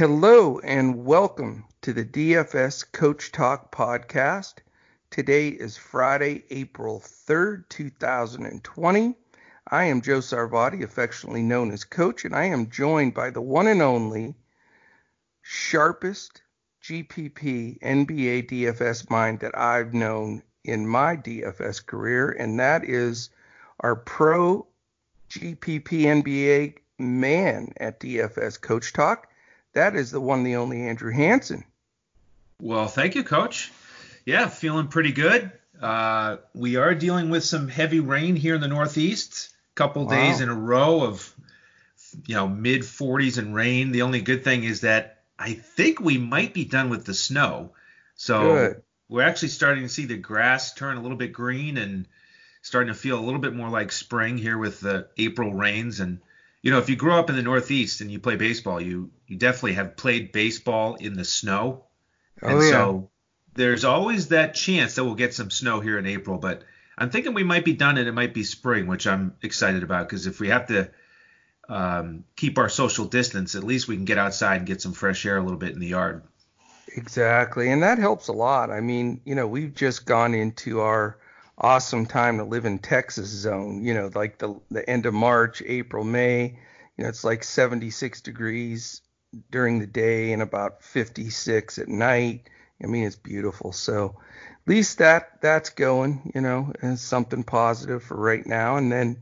Hello and welcome to the DFS Coach Talk podcast. Today is Friday, April 3rd, 2020. I am Joe Sarvati, affectionately known as Coach, and I am joined by the one and only sharpest GPP NBA DFS mind that I've known in my DFS career, and that is our pro GPP NBA man at DFS Coach Talk. That is the one, the only Andrew Hanson. Well, thank you, Coach. Yeah, feeling pretty good. Uh, we are dealing with some heavy rain here in the Northeast. A couple Wow. days in a row of, you know, mid 40s and rain. The only good thing is that I think we might be done with the snow. So Good. we're actually starting to see the grass turn a little bit green and starting to feel a little bit more like spring here with the April rains. And you know, if you grow up in the Northeast and you play baseball, you you definitely have played baseball in the snow. And Oh, yeah. so there's always that chance that we'll get some snow here in April, but I'm thinking we might be done and it might be spring, which I'm excited about because if we have to um, keep our social distance, at least we can get outside and get some fresh air a little bit in the yard. Exactly. And that helps a lot. I mean, you know, we've just gone into our awesome time to live in Texas zone, you know, like the the end of March, April, May. You know, it's like 76 degrees during the day and about 56 at night. I mean, it's beautiful. So at least that that's going, you know, as something positive for right now. And then,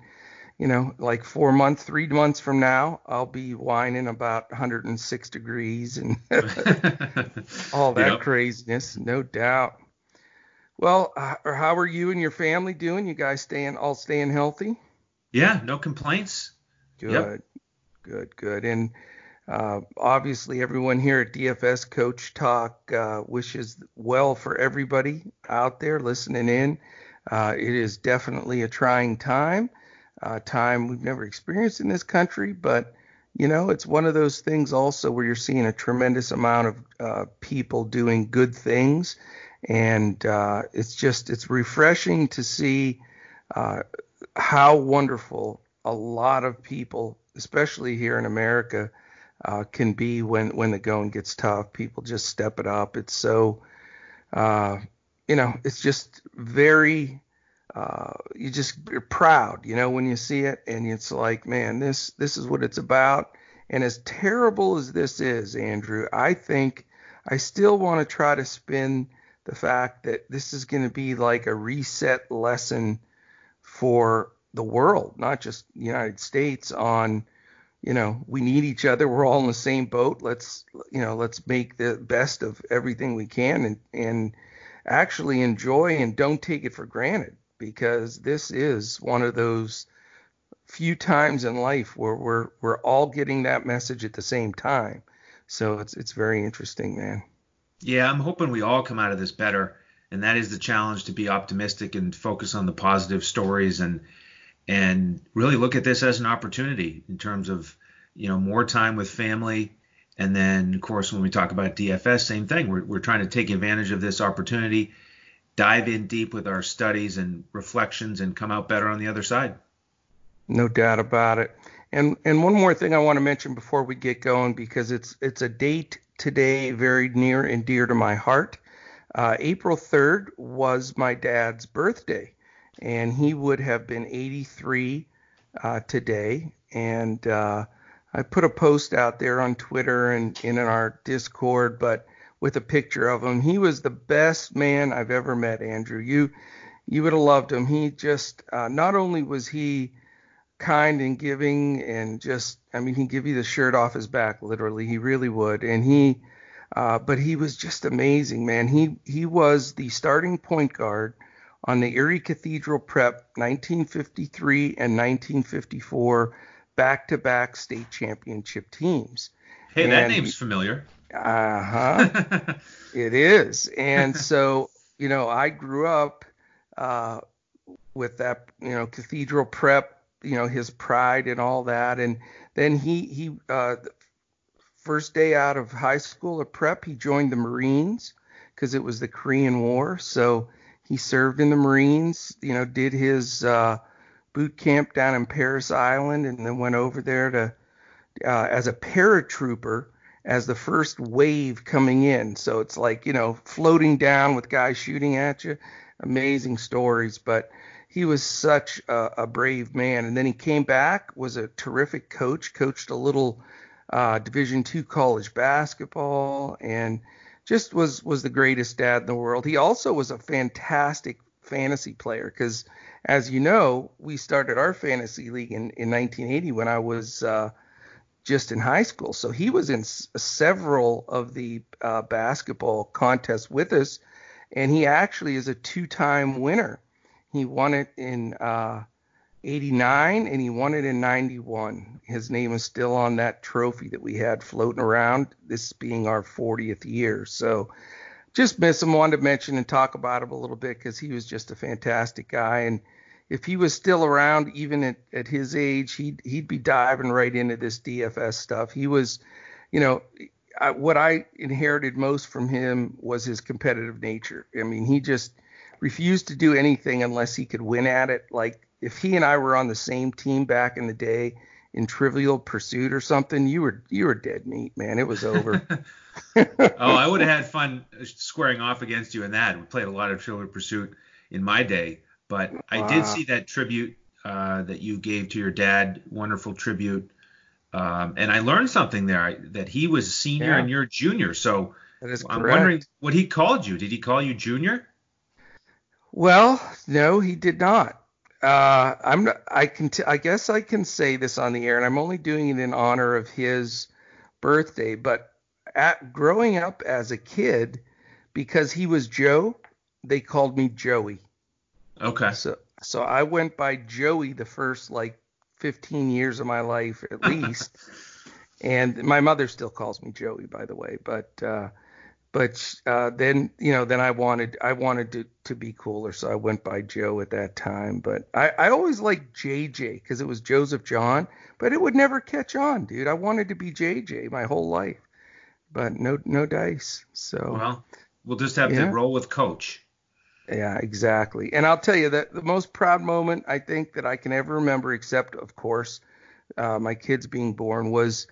you know, like four months, three months from now, I'll be whining about 106 degrees and all that Yep. craziness, no doubt. Well, uh, how are you and your family doing? You guys staying all staying healthy? Yeah, no complaints. Good, Yep. good, good. And uh, obviously, everyone here at DFS Coach Talk uh, wishes well for everybody out there listening in. Uh, it is definitely a trying time, uh, time we've never experienced in this country, but you know, it's one of those things also where you're seeing a tremendous amount of uh, people doing good things, and uh, it's just it's refreshing to see uh, how wonderful a lot of people, especially here in America, uh, can be when when the going gets tough. People just step it up. It's so, uh, you know, it's just very. Uh, you just you're proud, you know, when you see it, and it's like, man, this this is what it's about. And as terrible as this is, Andrew, I think I still want to try to spin the fact that this is going to be like a reset lesson for the world, not just the United States on you know, we need each other. We're all in the same boat. Let's you know, let's make the best of everything we can and and actually enjoy and don't take it for granted because this is one of those few times in life where we're we're all getting that message at the same time. So it's it's very interesting, man. Yeah, I'm hoping we all come out of this better, and that is the challenge to be optimistic and focus on the positive stories and and really look at this as an opportunity in terms of you know more time with family, and then of course when we talk about DFS, same thing. We're we're trying to take advantage of this opportunity, dive in deep with our studies and reflections, and come out better on the other side. No doubt about it. And and one more thing I want to mention before we get going because it's it's a date today very near and dear to my heart. Uh, April 3rd was my dad's birthday, and he would have been 83 uh, today. And uh, I put a post out there on Twitter and in our Discord, but with a picture of him. He was the best man I've ever met, Andrew. You you would have loved him. He just uh, not only was he kind and giving and just I mean he'd give you the shirt off his back literally. He really would. And he uh, but he was just amazing man. He he was the starting point guard on the Erie Cathedral Prep 1953 and 1954 back-to-back state championship teams. Hey, that And- name's familiar. uh-huh. It is. And so, you know, I grew up uh, with that, you know, cathedral prep, you know, his pride and all that. And then he, he, uh, first day out of high school or prep, he joined the Marines because it was the Korean War. So he served in the Marines, you know, did his uh, boot camp down in Parris Island, and then went over there to uh, as a paratrooper as the first wave coming in. So it's like you know floating down with guys shooting at you. Amazing stories, but he was such a, a brave man. And then he came back, was a terrific coach, coached a little uh, Division two college basketball, and just was was the greatest dad in the world. He also was a fantastic fantasy player because, as you know, we started our fantasy league in, in 1980 when I was uh, just in high school. So he was in s- several of the uh, basketball contests with us, and he actually is a two-time winner. He won it in uh, 89 and he won it in 91. His name is still on that trophy that we had floating around, this being our 40th year. So just miss him. Wanted to mention and talk about him a little bit because he was just a fantastic guy. And if he was still around, even at, at his age, he'd, he'd be diving right into this DFS stuff. He was, you know, I, what I inherited most from him was his competitive nature. I mean, he just refused to do anything unless he could win at it. Like if he and I were on the same team back in the day in Trivial Pursuit or something, you were you were dead meat, man. It was over. oh, I would have had fun squaring off against you in that. We played a lot of Trivial Pursuit in my day, but I did see that tribute uh, that you gave to your dad. Wonderful tribute. Um, and I learned something there that he was a senior Yeah. and you're a junior. So I'm correct. wondering what he called you. Did he call you junior? Well, no, he did not. Uh, I'm not, I can t- I guess I can say this on the air, and I'm only doing it in honor of his birthday. But at growing up as a kid, because he was Joe, they called me Joey. Okay. So so I went by Joey the first like 15 years of my life at least. and my mother still calls me Joey by the way, but uh but uh then you know then I wanted I wanted to to be cooler so I went by Joe at that time, but I I always liked JJ cuz it was Joseph John, but it would never catch on, dude. I wanted to be JJ my whole life. But no no dice. So Well, we'll just have Yeah. to roll with coach. Yeah, exactly. And I'll tell you that the most proud moment I think that I can ever remember, except of course uh, my kids being born, was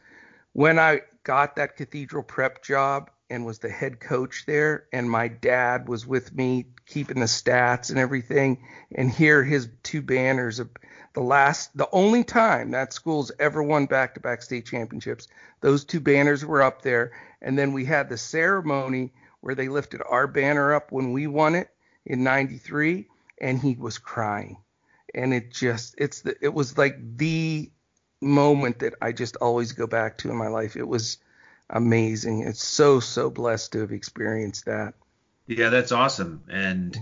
when I got that cathedral prep job and was the head coach there, and my dad was with me keeping the stats and everything, and here his two banners of the last, the only time that school's ever won back-to-back state championships. Those two banners were up there, and then we had the ceremony where they lifted our banner up when we won it in 93 and he was crying. And it just it's the it was like the moment that I just always go back to in my life. It was amazing. It's so so blessed to have experienced that. Yeah, that's awesome. And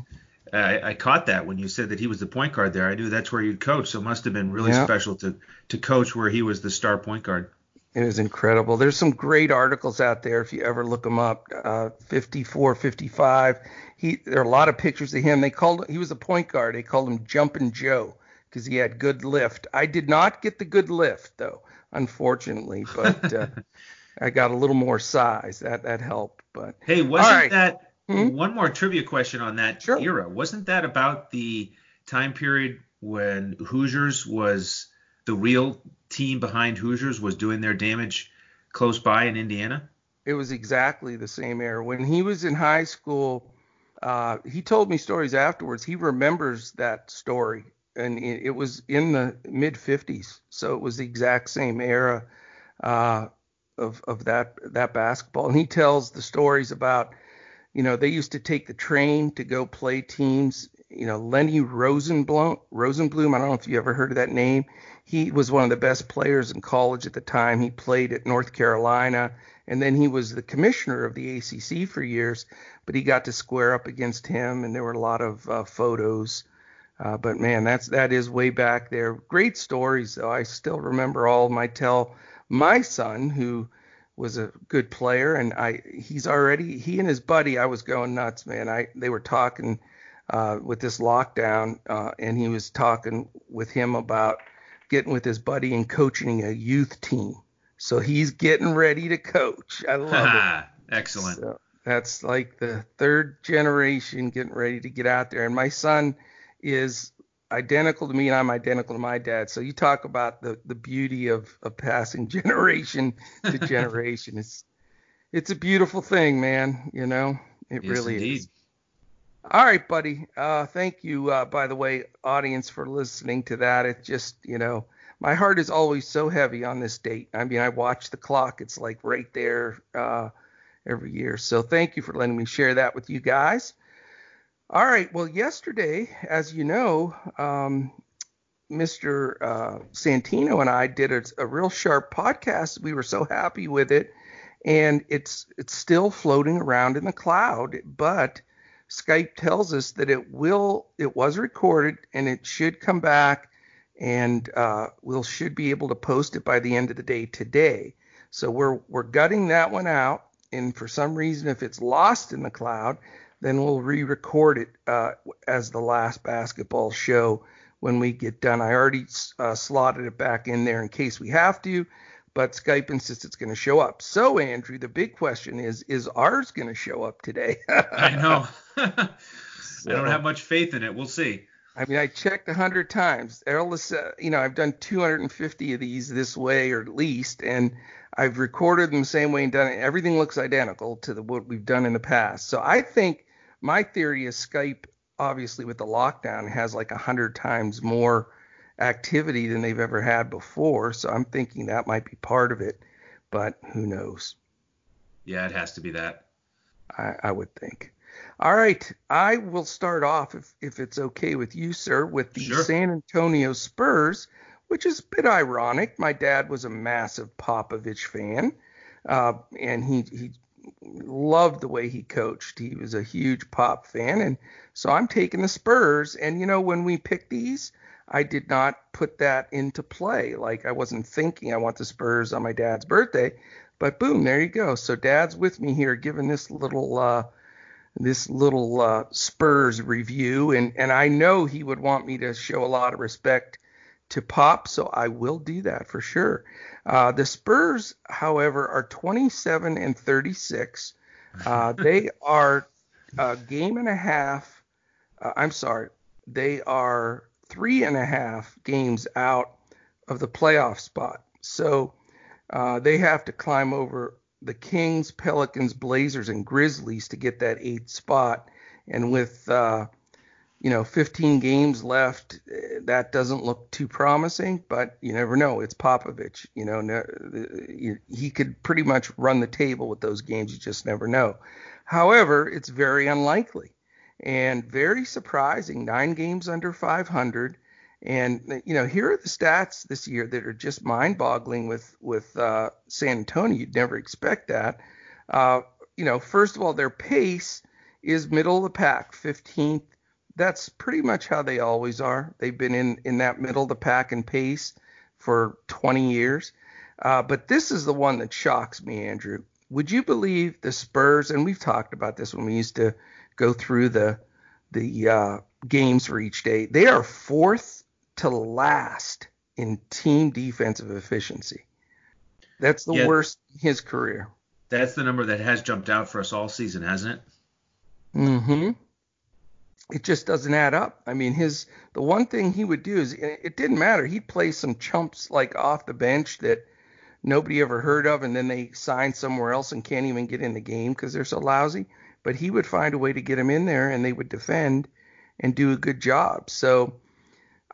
I, I caught that when you said that he was the point guard there. I knew that's where you'd coach, so it must have been really Yeah. special to to coach where he was the star point guard. it was incredible. There's some great articles out there if you ever look them up. Uh 54 55 he there are a lot of pictures of him. They called he was a point guard. They called him jumping joe because he had good lift. I did not get the good lift though unfortunately but uh, i got a little more size that that helped but Hey, wasn't right. that Hmm? one more trivia question on that Sure. era? Wasn't that about the time period when Hoosiers was the real team behind Hoosiers was doing their damage close by in Indiana? it was exactly the same era. When he was in high school, uh, he told me stories afterwards. He remembers that story, and it, it was in the mid 50s, so it was the exact same era uh, of of that that basketball. And he tells the stories about, you know, they used to take the train to go play teams. You know, Lenny Rosenbluth, Rosenbluth. I don't know if you ever heard of that name. He was one of the best players in college at the time. He played at North Carolina and then he was the commissioner of the ACC for years. But he got to square up against him, and there were a lot of uh, photos. Uh, but man, that's that is way back there. Great stories, though. I still remember all. I tell my son, who was a good player, and I he's already he and his buddy. I was going nuts, man. I they were talking uh, with this lockdown, uh, and he was talking with him about getting with his buddy and coaching a youth team. So he's getting ready to coach. I love it. Excellent. So that's like the third generation getting ready to get out there. And my son is identical to me, and I'm identical to my dad. So you talk about the the beauty of of passing generation to generation. it's it's a beautiful thing, man. You know, it Yes, really indeed. is. All right, buddy. Uh, thank you, uh, by the way, audience, for listening to that. It just, you know, my heart is always so heavy on this date. I mean, I watch the clock; it's like right there uh, every year. So thank you for letting me share that with you guys. All right. Well, yesterday, as you know, um, Mr. Uh, Santino and I did a, a real sharp podcast. We were so happy with it, and it's it's still floating around in the cloud, but Skype tells us that it will it was recorded and it should come back, and uh, we'll should be able to post it by the end of the day today. So we're we're gutting that one out, and for some reason, if it's lost in the cloud, then we'll re-record it uh, as the last basketball show when we get done. I already uh, slotted it back in there in case we have to, but Skype insists it's going to show up. So Andrew, the big question is: Is ours going to show up today? I know. I don't have much faith in it. We'll see. I mean, I checked a hundred times. Is, uh, you know, I've done 250 of these this way, or at least, and I've recorded them the same way and done it. Everything looks identical to the what we've done in the past. So I think my theory is Skype, obviously with the lockdown, has like a hundred times more activity than they've ever had before. So I'm thinking that might be part of it, but who knows? Yeah, it has to be that. I, I would think. All right, I will start off if if it's okay with you, sir, with the Sure. San Antonio Spurs, which is a bit ironic. My dad was a massive Popovich fan, uh, and he he loved the way he coached. He was a huge Pop fan, and so I'm taking the Spurs. And you know, when we picked these, I did not put that into play. Like I wasn't thinking I want the Spurs on my dad's birthday, but boom, there you go. So dad's with me here, giving this little uh, this little uh, Spurs review, and and I know he would want me to show a lot of respect to Pop, so I will do that for sure. Uh, the Spurs, however, are 27 and 36. Uh, they are a game and a half. Uh, I'm sorry, they are three and a half games out of the playoff spot. So uh, they have to climb over the Kings, Pelicans, Blazers, and Grizzlies to get that eighth spot. And with uh, you know 15 games left, eh, that doesn't look too promising. But you never know. It's Popovich. You know, he could pretty much run the table with those games. You just never know. However, it's very unlikely and very surprising. Nine games under 500. And you know, here are the stats this year that are just mind-boggling with with uh, San Antonio. You'd never expect that. Uh, you know, first of all, their pace is middle of the pack, 15th. That's pretty much how they always are. They've been in in that middle of the pack in pace for 20 years. Uh, but this is the one that shocks me, Andrew. Would you believe the Spurs? And we've talked about this when we used to go through the the uh, games for each day. They are fourth to last in team defensive efficiency. That's the Yeah. worst in his career. That's the number that has jumped out for us all season, hasn't it? Mm-hmm. It just doesn't add up. I mean, his the one thing he would do is it didn't matter. He'd play some chumps like off the bench that nobody ever heard of, and then they sign somewhere else and can't even get in the game because they're so lousy. But he would find a way to get them in there, and they would defend and do a good job. So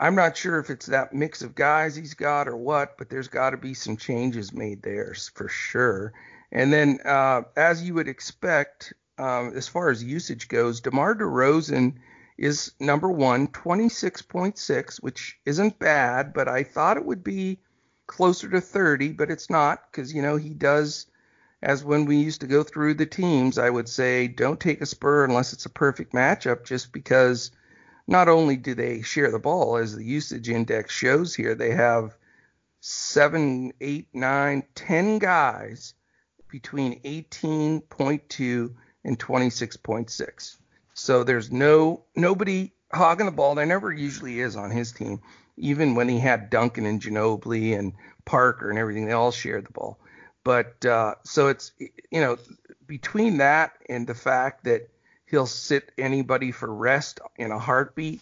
I'm not sure if it's that mix of guys he's got or what, but there's got to be some changes made there for sure. And then, uh, as you would expect, um, as far as usage goes, DeMar DeRozan is number one, 26.6, which isn't bad, but I thought it would be closer to 30, but it's not because, you know, he does, as when we used to go through the teams, I would say don't take a spur unless it's a perfect matchup just because not only do they share the ball, as the usage index shows here, they have seven, eight, nine, ten guys between 18.2 and 26.6. So there's no nobody hogging the ball. There never usually is on his team. Even when he had Duncan and Ginobili and Parker and everything, they all shared the ball. But uh, so it's you know between that and the fact that he'll sit anybody for rest in a heartbeat,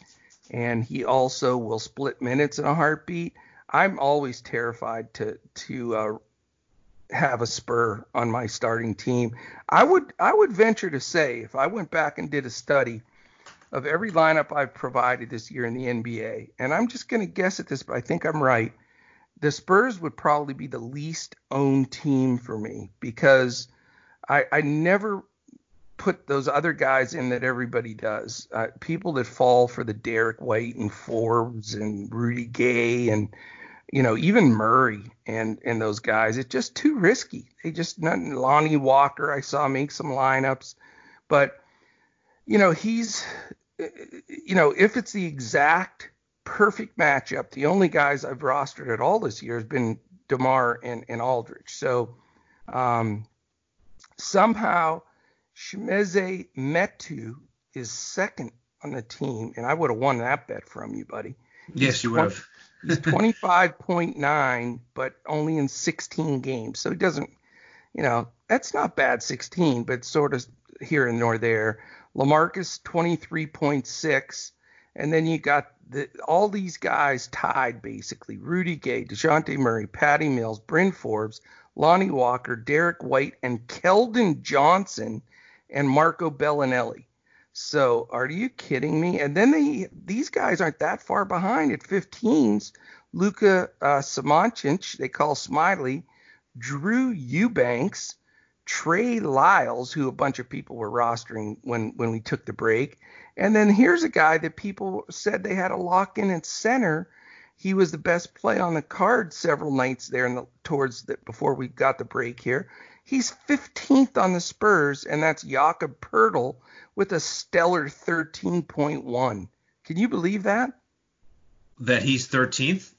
and he also will split minutes in a heartbeat. I'm always terrified to to uh, have a spur on my starting team. I would I would venture to say if I went back and did a study of every lineup I've provided this year in the NBA, and I'm just going to guess at this, but I think I'm right. The Spurs would probably be the least owned team for me because I, I never put those other guys in that everybody does. Uh, people that fall for the Derek White and Forbes and Rudy Gay and you know even Murray and and those guys. It's just too risky. They just not Lonnie Walker. I saw make some lineups, but you know he's you know if it's the exact perfect matchup, the only guys I've rostered at all this year has been Demar and, and Aldridge. So um, somehow Chimezie Metu is second on the team, and I would have won that bet from you, buddy. Yes, you would have. he's 25.9, but only in 16 games. So he doesn't, you know, that's not bad 16, but sort of here and nor there. Lamarcus 23.6, and then you got the, all these guys tied basically: Rudy Gay, Dejounte Murray, Patty Mills, Bryn Forbes, Lonnie Walker, Derek White, and Keldon Johnson and Marco Belinelli. So are you kidding me? And then they these guys aren't that far behind at 15s. Luca uh, they call Smiley, Drew Eubanks, Trey Lyles, who a bunch of people were rostering when when we took the break, and then here's a guy that people said they had a lock in at center. He was the best play on the card several nights there in the, towards the, before we got the break here. He's 15th on the Spurs, and that's Jakob Poeltl with a stellar 13.1. Can you believe that? That he's 13th?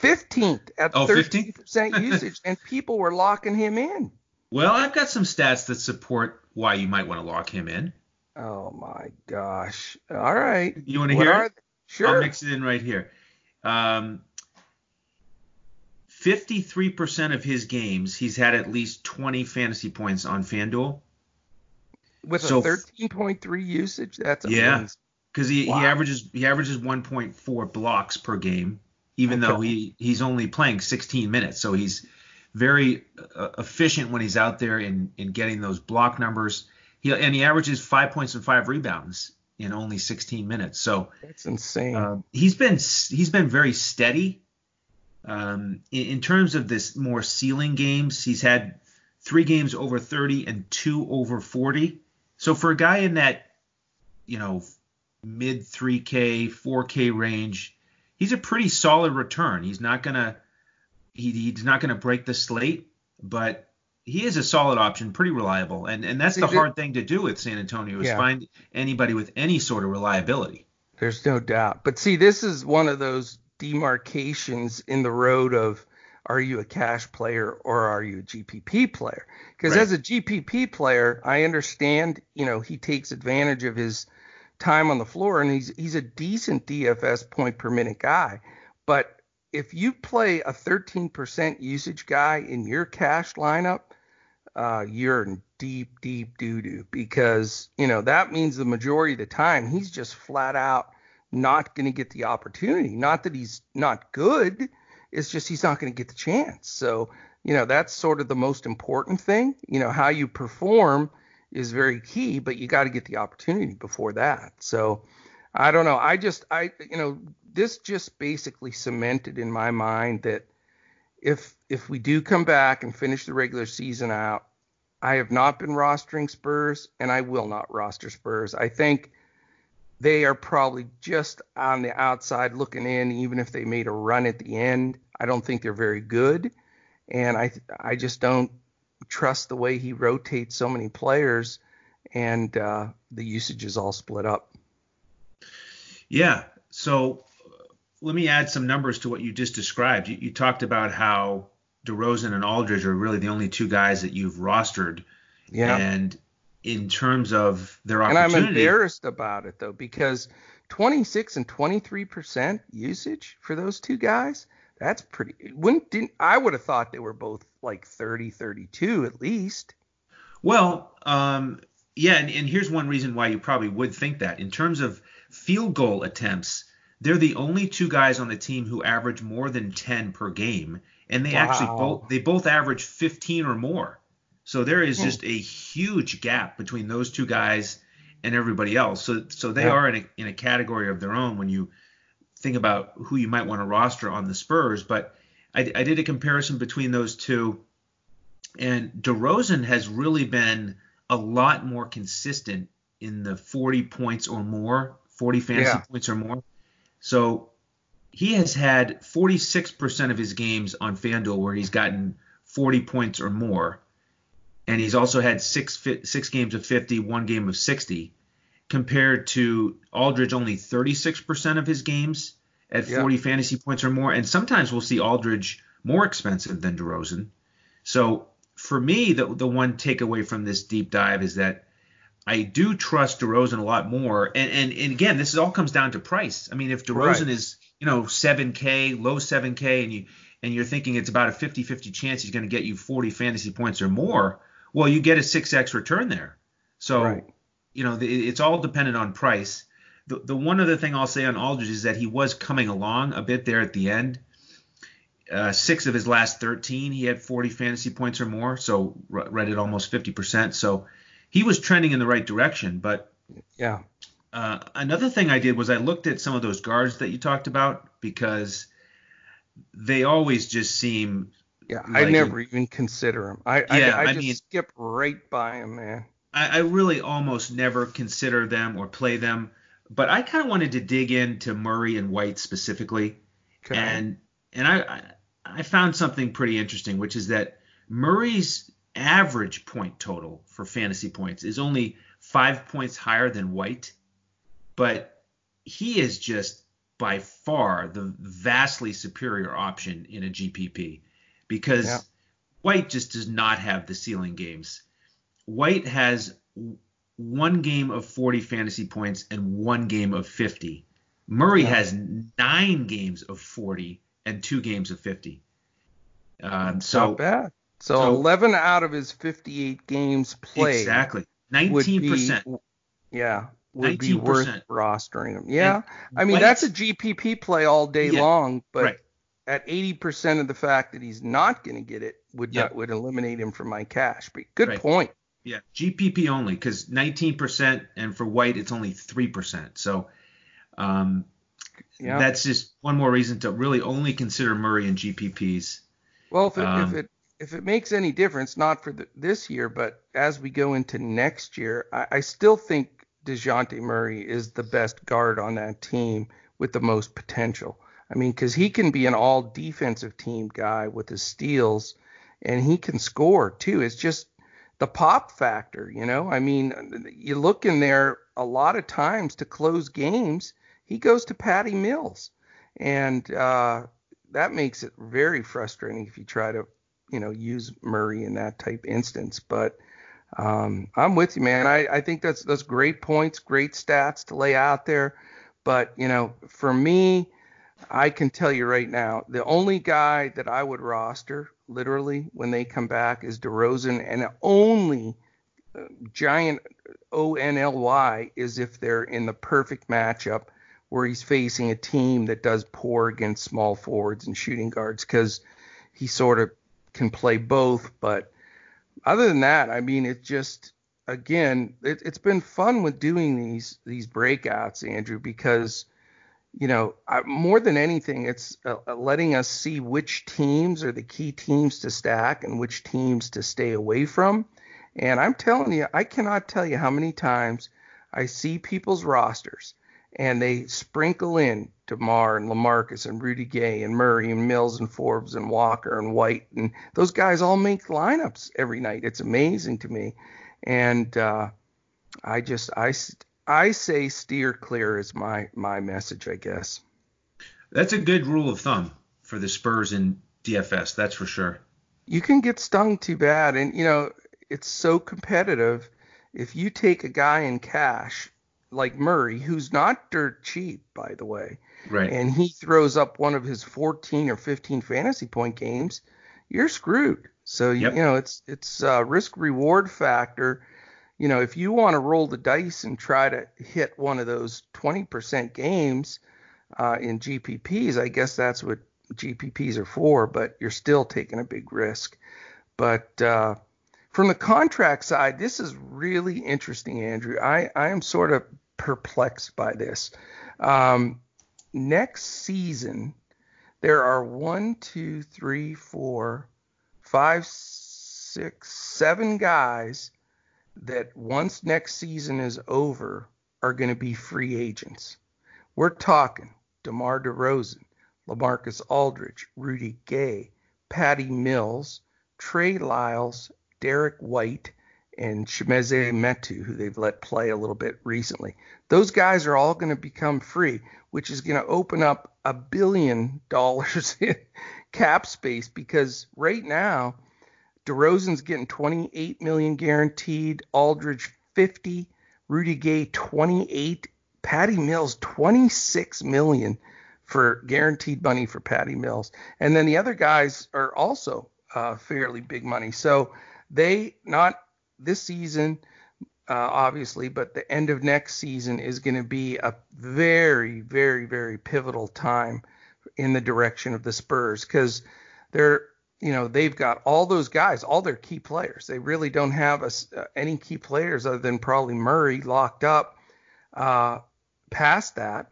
15th at oh, 13% 15? usage, and people were locking him in. Well, I've got some stats that support why you might want to lock him in. Oh my gosh! All right. You want to hear it? Sure. I'll mix it in right here. Um, 53% of his games, he's had at least 20 fantasy points on FanDuel. With so, a 13.3 usage, that's amazing. yeah, because he, wow. he averages he averages 1.4 blocks per game, even okay. though he he's only playing 16 minutes. So he's very uh, efficient when he's out there in in getting those block numbers. He and he averages five points and five rebounds in only 16 minutes. So that's insane. Uh, he's been he's been very steady um, in, in, terms of this more ceiling games, he's had three games over 30 and two over 40. So for a guy in that, you know, mid 3K, 4K range, he's a pretty solid return. He's not gonna he, he's not gonna break the slate, but he is a solid option, pretty reliable, and and that's the hard thing to do with San Antonio is yeah. find anybody with any sort of reliability. There's no doubt. But see, this is one of those demarcations in the road of are you a cash player or are you a GPP player? Because right. as a GPP player, I understand, you know, he takes advantage of his time on the floor and he's he's a decent DFS point per minute guy. But if you play a 13% usage guy in your cash lineup, uh, you're in deep, deep doo doo because you know that means the majority of the time he's just flat out not going to get the opportunity. Not that he's not good, it's just he's not going to get the chance. So, you know, that's sort of the most important thing. You know, how you perform is very key, but you got to get the opportunity before that. So, I don't know. I just, I, you know, this just basically cemented in my mind that if if we do come back and finish the regular season out, I have not been rostering Spurs, and I will not roster Spurs. I think they are probably just on the outside looking in, even if they made a run at the end. I don't think they're very good, and I I just don't trust the way he rotates so many players, and uh, the usage is all split up. Yeah. So let me add some numbers to what you just described. You, you talked about how DeRozan and Aldridge are really the only two guys that you've rostered. Yeah. And in terms of their opportunity. And I'm embarrassed about it though because 26 and 23 percent usage for those two guys. That's pretty. Wouldn't didn't I would have thought they were both like 30, 32 at least. Well, um, yeah, and, and here's one reason why you probably would think that in terms of field goal attempts, they're the only two guys on the team who average more than 10 per game, and they wow. actually both they both average 15 or more. So there is hmm. just a huge gap between those two guys and everybody else. So so they yeah. are in a in a category of their own when you think about who you might want to roster on the Spurs. But I, I did a comparison between those two, and DeRozan has really been a lot more consistent in the 40 points or more, 40 fantasy yeah. points or more. So he has had 46% of his games on FanDuel where he's gotten 40 points or more and he's also had six six games of 50, one game of 60, compared to Aldridge only 36% of his games at 40 yeah. fantasy points or more. And sometimes we'll see Aldridge more expensive than DeRozan. So for me, the the one takeaway from this deep dive is that I do trust DeRozan a lot more. And and, and again, this all comes down to price. I mean, if DeRozan right. is you know 7K, low 7K, and you and you're thinking it's about a 50-50 chance he's going to get you 40 fantasy points or more, well, you get a 6x return there. So, right. you know, the, it's all dependent on price. The, the one other thing I'll say on Aldridge is that he was coming along a bit there at the end. Uh, six of his last 13, he had 40 fantasy points or more, so right at almost 50%. So he was trending in the right direction. But yeah, uh, another thing I did was I looked at some of those guards that you talked about because they always just seem yeah, like, I never even consider him. I yeah, I, I, I just mean, skip right by him, man. I, I really almost never consider them or play them, but I kind of wanted to dig into Murray and White specifically, okay. and and I I found something pretty interesting, which is that Murray's average point total for fantasy points is only five points higher than White, but he is just by far the vastly superior option in a GPP because yeah. White just does not have the ceiling games. White has one game of 40 fantasy points and one game of 50. Murray yeah. has nine games of 40 and two games of 50. Um, so not bad. So, so, 11 out of his 58 games played. Exactly. 19%. Be, yeah, would 19%. be worth rostering him. Yeah. And I mean, that's a GPP play all day yeah, long, but right at 80% of the fact that he's not going to get it would yep. not, would eliminate him from my cash. But good right. point. Yeah, GPP only because 19% and for White it's only 3%. So um, yeah. that's just one more reason to really only consider Murray and GPPs. Well, if it, um, if it if it makes any difference, not for the, this year, but as we go into next year, I, I still think Dejounte Murray is the best guard on that team with the most potential. I mean, because he can be an all defensive team guy with his steals, and he can score too. It's just the pop factor, you know. I mean, you look in there a lot of times to close games, he goes to Patty Mills, and uh, that makes it very frustrating if you try to, you know, use Murray in that type instance. But um, I'm with you, man. I, I think that's that's great points, great stats to lay out there. But you know, for me, I can tell you right now, the only guy that I would roster, literally, when they come back is DeRozan, and only uh, giant O N L Y is if they're in the perfect matchup where he's facing a team that does poor against small forwards and shooting guards because he sort of can play both. But other than that, I mean, it just again, it, it's been fun with doing these these breakouts, Andrew, because you know, I, more than anything, it's uh, uh, letting us see which teams are the key teams to stack and which teams to stay away from. And I'm telling you, I cannot tell you how many times I see people's rosters and they sprinkle in DeMar and LaMarcus and Rudy Gay and Murray and Mills and Forbes and Walker and White and those guys all make lineups every night. It's amazing to me, and uh, I just I I say steer clear is my my message, I guess. That's a good rule of thumb for the Spurs in DFS, that's for sure. You can get stung too bad, and you know it's so competitive. If you take a guy in cash like Murray, who's not dirt cheap, by the way, right, and he throws up one of his 14 or 15 fantasy point games, you're screwed. So yep. you know it's it's risk reward factor you know, if you want to roll the dice and try to hit one of those 20% games uh, in GPPs, I guess that's what GPPs are for, but you're still taking a big risk. But uh, from the contract side, this is really interesting, Andrew. I, I am sort of perplexed by this. Um, next season, there are one, two, three, four, five, six, seven guys that once next season is over are going to be free agents. We're talking DeMar DeRozan, LaMarcus Aldridge, Rudy Gay, Patty Mills, Trey Lyles, Derek White, and Chimezie Metu, who they've let play a little bit recently. Those guys are all going to become free, which is going to open up a billion dollars in cap space because right now DeRozan's getting 28 million guaranteed, Aldridge 50, Rudy Gay 28, Patty Mills 26 million for guaranteed money for Patty Mills, and then the other guys are also uh, fairly big money. So they not this season, uh, obviously, but the end of next season is going to be a very, very, very pivotal time in the direction of the Spurs because they're, you know, they've got all those guys, all their key players. They really don't have a, uh, any key players other than probably Murray locked up uh, past that,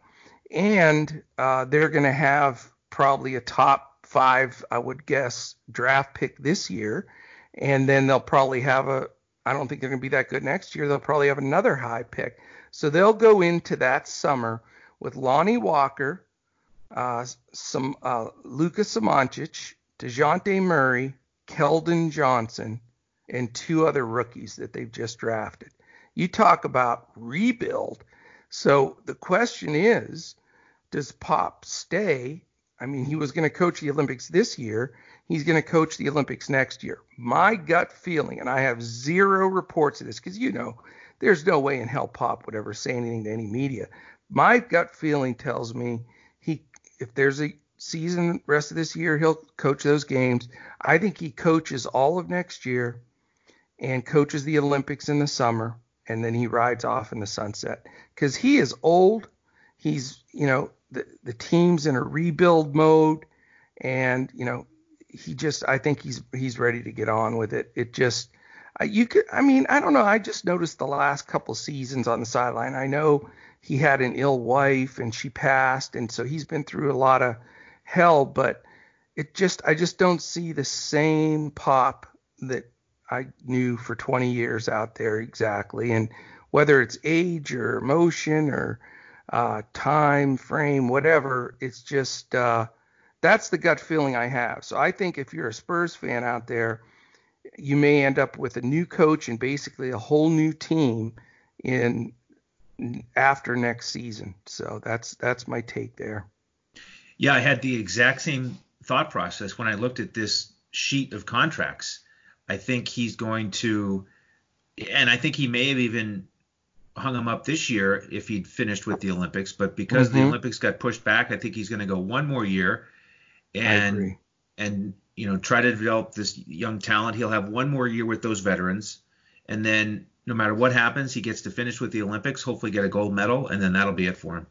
and uh, they're going to have probably a top five, I would guess, draft pick this year, and then they'll probably have a I don't think they're going to be that good next year. They'll probably have another high pick. So they'll go into that summer with Lonnie Walker, uh, some uh, Lucas Samanic, Dejounte Murray, Keldon Johnson, and two other rookies that they've just drafted. You talk about rebuild. So the question is, does Pop stay? I mean, he was going to coach the Olympics this year he's going to coach the Olympics next year. My gut feeling, and I have zero reports of this because you know there's no way in hell Pop would ever say anything to any media. My gut feeling tells me he, if there's a season rest of this year, he'll coach those games. I think he coaches all of next year and coaches the Olympics in the summer, and then he rides off in the sunset because he is old. He's, you know, the the team's in a rebuild mode, and you know he just I think he's he's ready to get on with it. It just you could I mean I don't know I just noticed the last couple seasons on the sideline. I know he had an ill wife and she passed and so he's been through a lot of hell but it just I just don't see the same pop that I knew for 20 years out there exactly and whether it's age or emotion or uh, time frame whatever it's just uh, that's the gut feeling I have. So I think if you're a Spurs fan out there, you may end up with a new coach and basically a whole new team in after next season. So that's that's my take there. Yeah, I had the exact same thought process when I looked at this sheet of contracts. I think he's going to and I think he may have even hung him up this year if he'd finished with the Olympics, but because mm-hmm. the Olympics got pushed back, I think he's going to go one more year and and you know try to develop this young talent. He'll have one more year with those veterans, and then no matter what happens, he gets to finish with the Olympics, hopefully get a gold medal, and then that'll be it for him.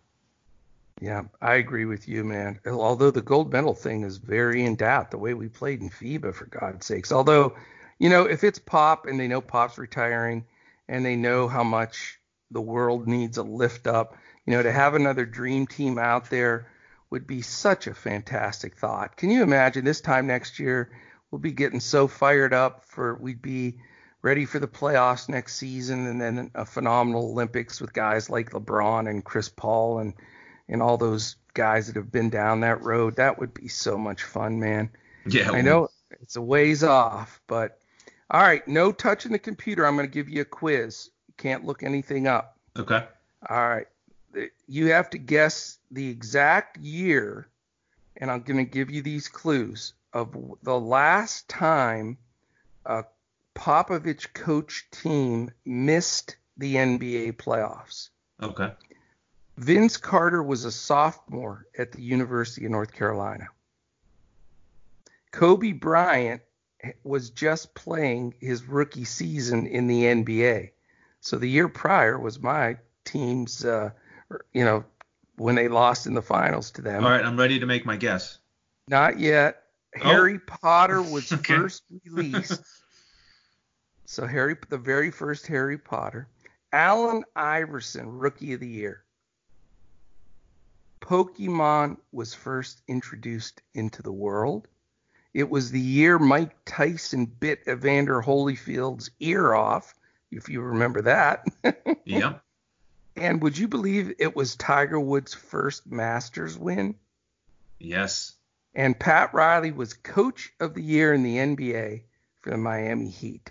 Yeah, I agree with you, man. Although the gold medal thing is very in doubt, the way we played in FIBA, for God's sakes. Although, you know, if it's Pop and they know Pop's retiring and they know how much the world needs a lift up, you know, to have another dream team out there would be such a fantastic thought. Can you imagine this time next year we'll be getting so fired up for we'd be ready for the playoffs next season and then a phenomenal Olympics with guys like LeBron and Chris Paul and and all those guys that have been down that road. That would be so much fun, man. Yeah. I know it's a ways off, but all right, no touching the computer. I'm going to give you a quiz. can't look anything up. Okay. All right you have to guess the exact year, and I'm going to give you these clues of the last time a Popovich coach team missed the NBA playoffs. Okay. Vince Carter was a sophomore at the University of North Carolina. Kobe Bryant was just playing his rookie season in the NBA. So the year prior was my team's, uh, you know, when they lost in the finals to them. All right, I'm ready to make my guess. Not yet. Oh. Harry Potter was Okay. first released. so Harry, the very first Harry Potter. Allen Iverson, Rookie of the Year. Pokemon was first introduced into the world. It was the year Mike Tyson bit Evander Holyfield's ear off, if you remember that. Yep. and would you believe it was Tiger Woods' first Masters win? Yes. And Pat Riley was coach of the year in the NBA for the Miami Heat.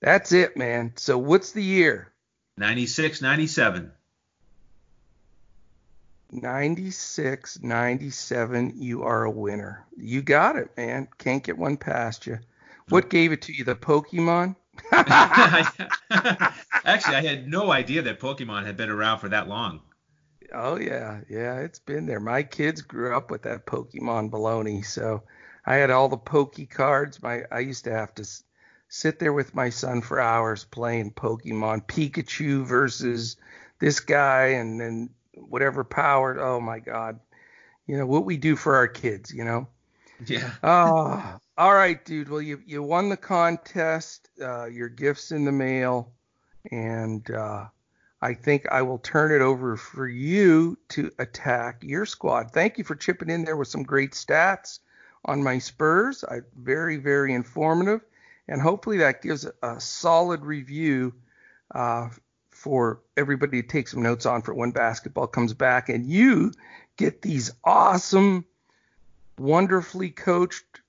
That's it, man. So what's the year? 96, 97. 96, 97. You are a winner. You got it, man. Can't get one past you. What oh. gave it to you? The Pokemon? Actually, I had no idea that Pokemon had been around for that long. Oh yeah, yeah, it's been there. My kids grew up with that Pokemon baloney, so I had all the Poke cards. My I used to have to s- sit there with my son for hours playing Pokemon Pikachu versus this guy, and then whatever power. Oh my God, you know what we do for our kids, you know. Yeah. Oh, all right, dude. Well, you you won the contest. Uh, your gifts in the mail, and uh, I think I will turn it over for you to attack your squad. Thank you for chipping in there with some great stats on my Spurs. I very very informative, and hopefully that gives a solid review uh, for everybody to take some notes on for when basketball comes back, and you get these awesome wonderfully coached,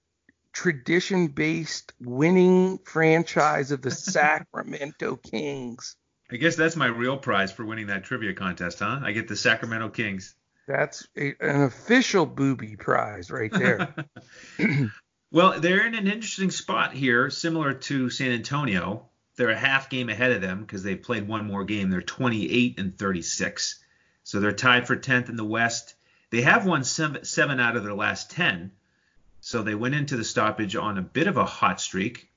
tradition based winning franchise of the Sacramento Kings. I guess that's my real prize for winning that trivia contest, huh? I get the Sacramento Kings. That's a, an official booby prize right there. well, they're in an interesting spot here, similar to San Antonio. They're a half game ahead of them because they've played one more game. They're 28 and 36. So they're tied for 10th in the West. They have won seven, seven out of their last 10. So they went into the stoppage on a bit of a hot streak,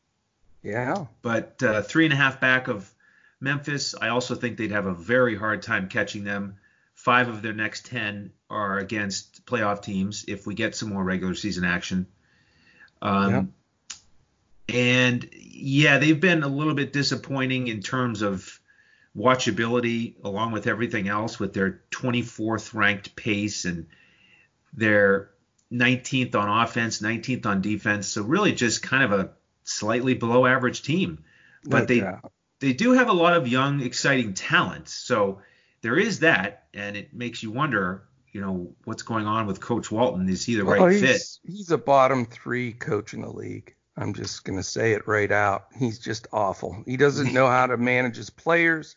yeah. but uh, three and a half back of Memphis. I also think they'd have a very hard time catching them. Five of their next 10 are against playoff teams if we get some more regular season action. Um, And yeah, they've been a little bit disappointing in terms of watchability, along with everything else, with their 24th ranked pace and their 19th on offense, 19th on defense. So really, just kind of a slightly below average team. But no they doubt. they do have a lot of young, exciting talent. So there is that, and it makes you wonder, you know, what's going on with Coach Walton? Is he the right he's, fit? he's a bottom three coach in the league. I'm just going to say it right out. He's just awful. He doesn't know how to manage his players.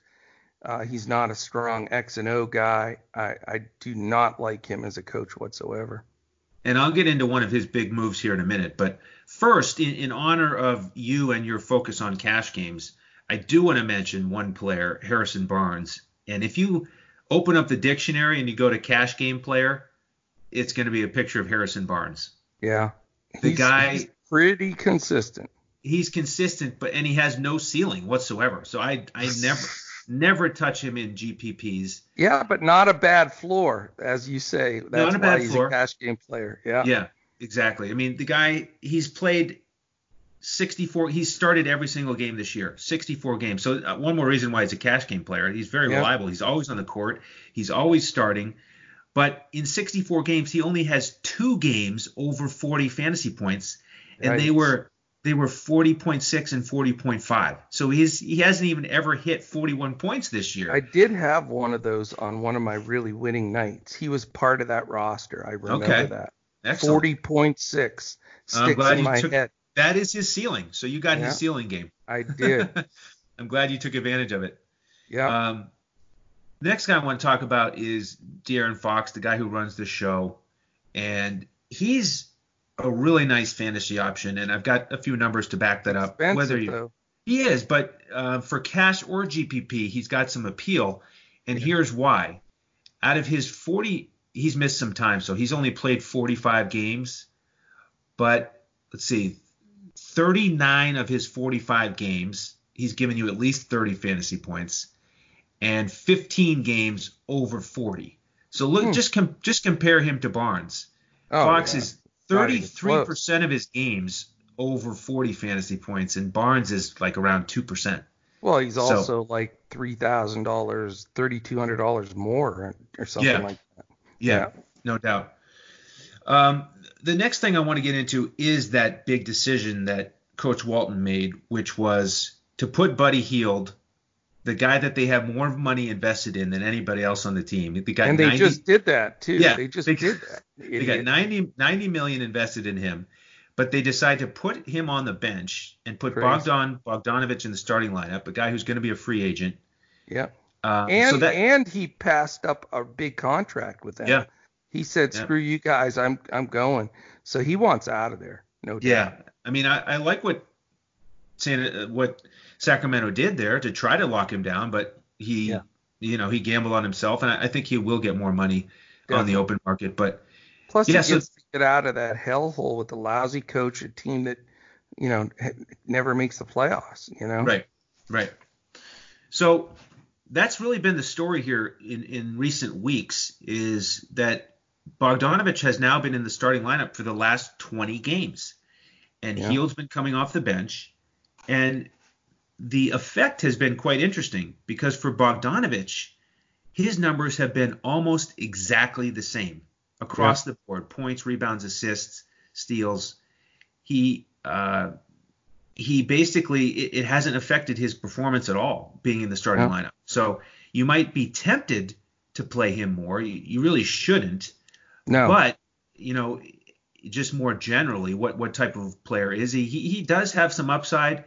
Uh, he's not a strong X and O guy. I, I do not like him as a coach whatsoever. And I'll get into one of his big moves here in a minute. But first, in, in honor of you and your focus on cash games, I do want to mention one player, Harrison Barnes. And if you open up the dictionary and you go to cash game player, it's going to be a picture of Harrison Barnes. Yeah. The He's- guy- he's pretty consistent. He's consistent, but and he has no ceiling whatsoever. So I I never never touch him in GPPs. Yeah, but not a bad floor, as you say. That's Not a why bad he's floor. a cash game player. Yeah. Yeah, exactly. I mean, the guy he's played 64. He's started every single game this year, 64 games. So uh, one more reason why he's a cash game player. He's very Yeah. reliable. He's always on the court. He's always starting. But in 64 games, he only has two games over 40 fantasy points, and they were they were 40.6 and 40.5. So he's he hasn't even ever hit 41 points this year. I did have one of those on one of my really winning nights. He was part of that roster. I remember Okay. that. Excellent. Forty point six I'm sticks glad in my took- head. That is his ceiling. So you got Yeah. his ceiling game. I did. I'm glad you took advantage of it. Yeah. Um, next guy I want to talk about is De'Aaron Fox, the guy who runs the show, and he's a really nice fantasy option. And I've got a few numbers to back that up. Expensive Whether you, though. he is, but uh, for cash or GPP, he's got some appeal. And here's why: out of his 40, he's missed some time, so he's only played 45 games. But let's see, 39 of his 45 games, he's given you at least 30 fantasy points and 15 games over 40. So look, Hmm. just com- just compare him to Barnes. Oh, Fox yeah. is Not even 33% of his games over 40 fantasy points, and Barnes is like around 2%. Well, he's So- also like three thousand dollars, thirty two hundred dollars more, or something Yeah. like that. Yeah, no doubt. Um, the next thing I want to get into is that big decision that Coach Walton made, which was to put Buddy Hield, the guy that they have more money invested in than anybody else on the team. The guy And they 90, just did that too. Yeah, they just they- did that. they got Idiot. 90, 90 million invested in him, but they decided to put him on the bench and put Crazy. Bogdan Bogdanovich in the starting lineup, a guy who's going to be a free agent. Yeah. Uh, And so that and he passed up a big contract with them. Yeah. He said, Yeah. "Screw you guys, I'm I'm going." So he wants out of there. No doubt. Yeah, I mean, I, I like what San, uh, what Sacramento did there to try to lock him down, but he, Yeah. you know, he gambled on himself, and I, I think he will get more money on the open market. But Plus, Yeah, he so- gets to get out of that hellhole with the lousy coach, a team that, you know, never makes the playoffs. You know. right, right. So that's really been the story here in in recent weeks is that Bogdanovich has now been in the starting lineup for the last 20 games, and Yeah. Hield's been coming off the bench, and the effect has been quite interesting because for Bogdanovich, his numbers have been almost exactly the same across the board: points, rebounds, assists, steals. He uh, he basically it, it hasn't affected his performance at all being in the starting Yeah. lineup. So you might be tempted to play him more. You, you really shouldn't. No. But you know, just more generally, what what type of player is he? He he does have some upside.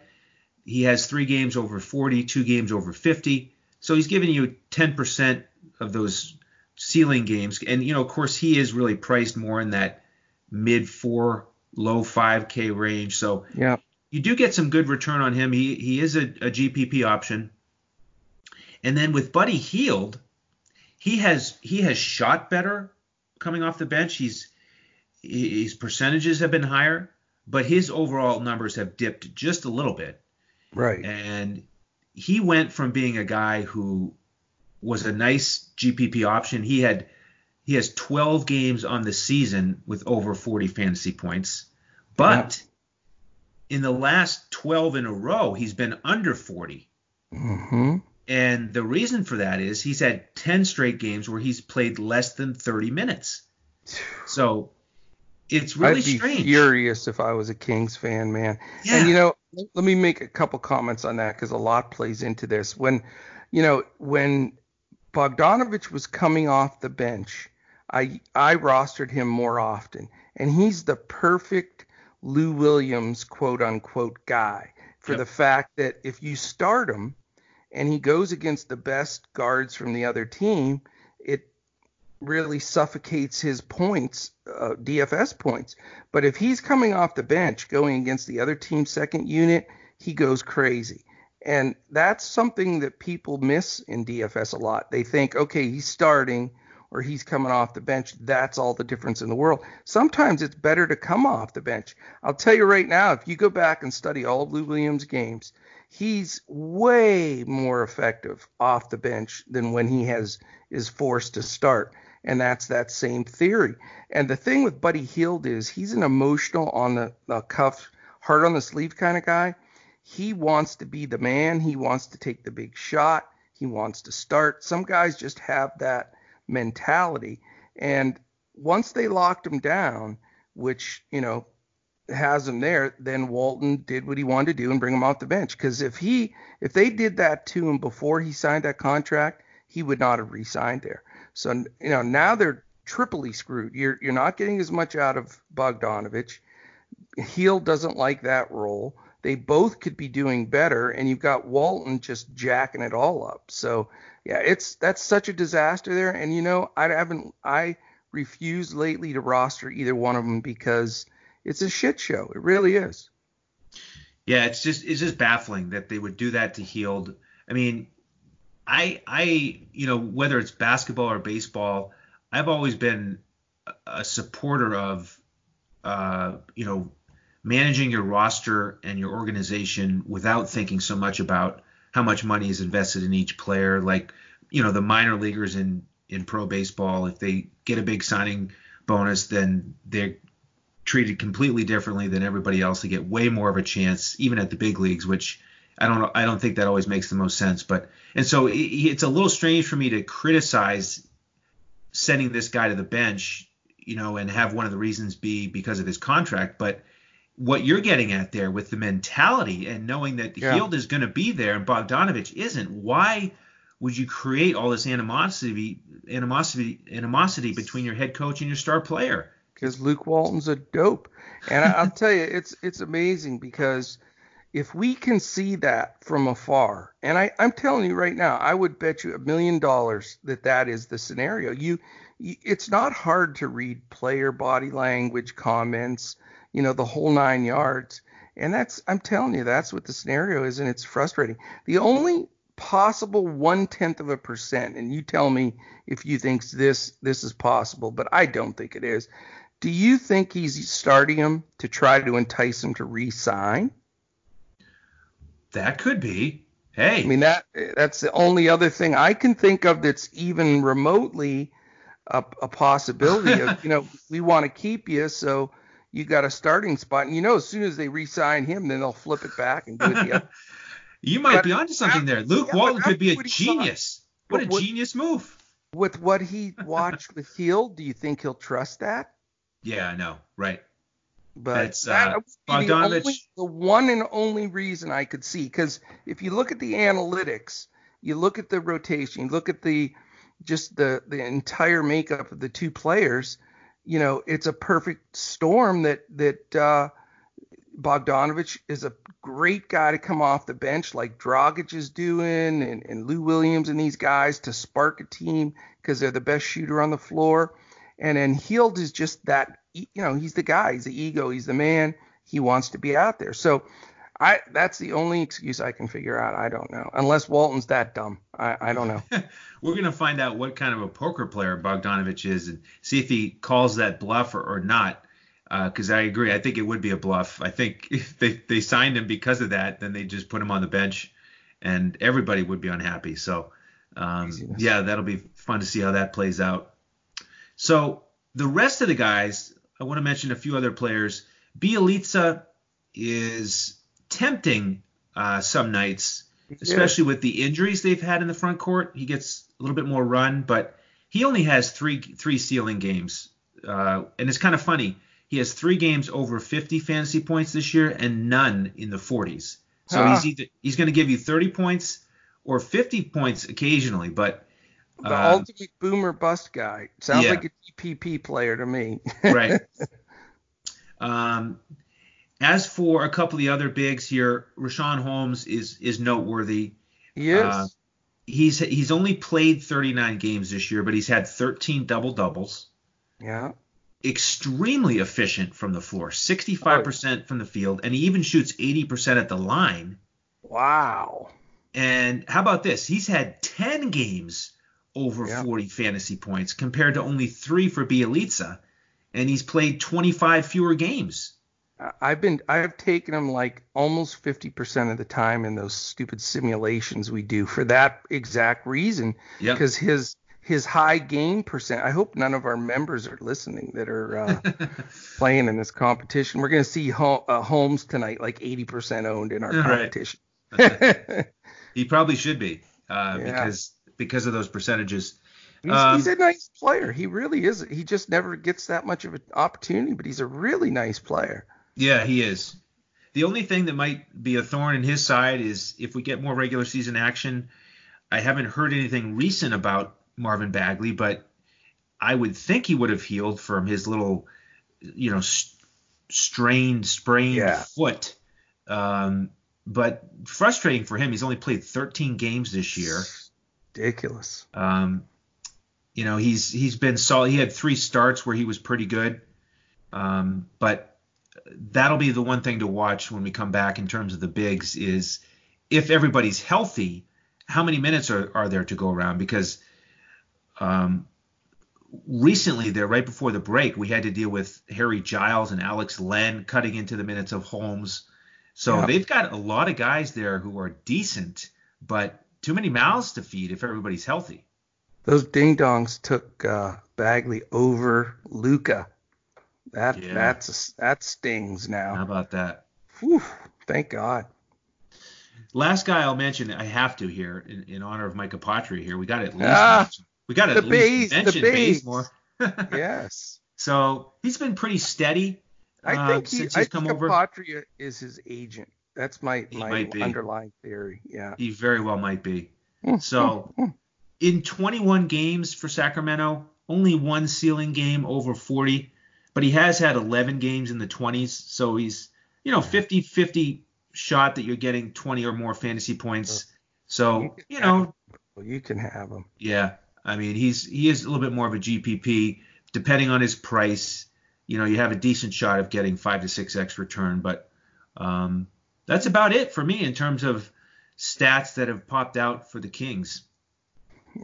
He has three games over 40, two games over 50. So he's giving you 10% of those ceiling games. And you know, of course, he is really priced more in that mid four, low 5K range. So yeah. you do get some good return on him. He he is a, a GPP option. And then with Buddy Hield, he has he has shot better coming off the bench. He's his percentages have been higher, but his overall numbers have dipped just a little bit. Right. And he went from being a guy who was a nice GPP option. He had he has 12 games on the season with over 40 fantasy points, but in the last 12 in a row, he's been under 40. hmm And the reason for that is he's had 10 straight games where he's played less than 30 minutes. So it's really I'd be strange. furious if I was a Kings fan, man. Yeah. And you know, let me make a couple comments on that because a lot plays into this. When, you know, when Bogdanovich was coming off the bench, I I rostered him more often, and he's the perfect Lou Williams quote unquote guy for Yep. the fact that if you start him and he goes against the best guards from the other team, really suffocates his points, uh, DFS points. But if he's coming off the bench going against the other team's second unit, he goes crazy. And that's something that people miss in DFS a lot. They think, okay, he's starting or he's coming off the bench. That's all the difference in the world. Sometimes it's better to come off the bench. I'll tell you right now, if you go back and study all of Lou Williams' games, he's way more effective off the bench than when he has is forced to start. And that's that same theory. And the thing with Buddy Hield is he's an emotional on the, the cuff, hard on the sleeve kind of guy. He wants to be the man. He wants to take the big shot. He wants to start. Some guys just have that mentality. And once they locked him down, which, you know, has him there, then Walton did what he wanted to do and bring him off the bench. Because if he if they did that to him before he signed that contract, he would not have re-signed there. So you know now they're triply screwed. You're you're not getting as much out of Bogdanovich. Hield doesn't like that role. They both could be doing better, and you've got Walton just jacking it all up. So yeah, it's that's such a disaster there. And you know I haven't I refused lately to roster either one of them because it's a shit show. It really is. Yeah, it's just it's just baffling that they would do that to Hield. I mean, I I you know whether it's basketball or baseball, I've always been a- supporter of uh you know managing your roster and your organization without thinking so much about how much money is invested in each player. Like, you know, the minor leaguers in in pro baseball, if they get a big signing bonus, then they're treated completely differently than everybody else. They get way more of a chance, even at the big leagues, which I don't know. I don't think that always makes the most sense. But and so it, it's a little strange for me to criticize sending this guy to the bench, you know, and have one of the reasons be because of his contract. But what you're getting at there with the mentality and knowing that Yeah. Hield is going to be there and Bogdanovich isn't, why would you create all this animosity, animosity, animosity between your head coach and your star player? because Luke Walton's a dope. And I, I'll tell you, it's it's amazing because if we can see that from afar, and I, I'm telling you right now, I would bet you a million dollars that that is the scenario. You, you, it's not hard to read player body language, comments, you know, the whole nine yards. And that's, I'm telling you, that's what the scenario is, and it's frustrating. The only possible one tenth of a percent, and you tell me if you think this this is possible, but I don't think it is. Do you think he's starting him to try to entice him to re-sign? That could be. Hey, I mean that that's the only other thing I can think of that's even remotely a, a possibility of you know we want to keep you so you got a starting spot and you know as soon as they re-sign him then they'll flip it back and do it the other. you might but- be onto something there. Luke yeah, Walton could be a what he thought. genius. What a genius move. with what he watched with Hill. Do you think he'll trust that? Yeah, I know. Right. But That's, that uh, the, only, the one and only reason I could see. Because if you look at the analytics, you look at the rotation, you look at the just the the entire makeup of the two players, you know, it's a perfect storm that that uh, Bogdanovich is a great guy to come off the bench like Dragic is doing and, and Lou Williams and these guys to spark a team because they're the best shooter on the floor. And then Hield is just that, you know, he's the guy, he's the ego, he's the man. He wants to be out there. So I that's the only excuse I can figure out. I don't know. Unless Walton's that dumb. I, I don't know. We're gonna find out what kind of a poker player Bogdanovich is and see if he calls that bluff or, or not. Because I agree, I think it would be a bluff. I think if they, they signed him because of that, then they just put him on the bench, and everybody would be unhappy. So, um, yeah, that'll be fun to see how that plays out. So the rest of the guys, I want to mention a few other players. Bjelica is tempting uh, some nights especially with the injuries they've had in the front court. He gets a little bit more run, but he only has three three stealing games, uh, and it's kind of funny. He has three games over 50 fantasy points this year, and none in the 40s. So Ah. he's either he's going to give you 30 points or 50 points occasionally, but the uh, ultimate boomer bust guy. Sounds yeah. like a GPP player to me. right. Um, as for a couple of the other bigs here, Richaun Holmes is is noteworthy. he is. Uh, he's he's only played 39 games this year, but he's had 13 double doubles. yeah. Extremely efficient from the floor, 65% from the field, and he even shoots 80% at the line. Wow. And how about this? He's had 10 games over Yeah. 40 fantasy points compared to only three for Bjelica, and he's played 25 fewer games. I've been I've taken him like almost 50% of the time in those stupid simulations we do for that exact reason Yep. because his his high game percent. I hope none of our members are listening that are uh, playing in this competition. We're going to see Ho- uh, Holmes tonight like 80% owned in our Right. competition. he probably should be uh, Yeah. because because of those percentages. He's, Um, he's a nice player. He really is. He just never gets that much of an opportunity, but he's a really nice player. Yeah, he is. The only thing that might be a thorn in his side is if we get more regular season action. I haven't heard anything recent about Marvin Bagley, but I would think he would have healed from his little, you know, s- strained, sprained Yeah. foot. Um, but frustrating for him. He's only played 13 games this year. Ridiculous. Um, you know, he's he's been solid. He had three starts where he was pretty good. Um, but that'll be the one thing to watch when we come back in terms of the bigs is if everybody's healthy, how many minutes are, are there to go around? Because um, recently there, right before the break, we had to deal with Harry Giles and Alex Len cutting into the minutes of Holmes. So Yeah. they've got a lot of guys there who are decent, but too many mouths to feed if everybody's healthy. Those ding dongs took uh, Bagley over Luka. That Yeah. that's that stings now. How about that? Whew, thank God. Last guy I'll mention, I have to here in, in honor of Mike Apotria here. We got at least Ah, mention, we got at least the mention. Bazemore. Yes. so he's been pretty steady I uh, think he, since I he's think come over. Apotria is his agent. That's my He my might be. underlying theory. Yeah. He very well might be. Mm, So mm, mm. in 21 games for Sacramento, only one ceiling game over 40, but he has had 11 games in the 20s. So he's, you know, 50 50 shot that you're getting 20 or more fantasy points. So, you know, Well, you can have him. yeah, I mean, he's he is a little bit more of a GPP. Depending on his price, you know, you have a decent shot of getting five to six X return. But um, that's about it for me in terms of stats that have popped out for the Kings.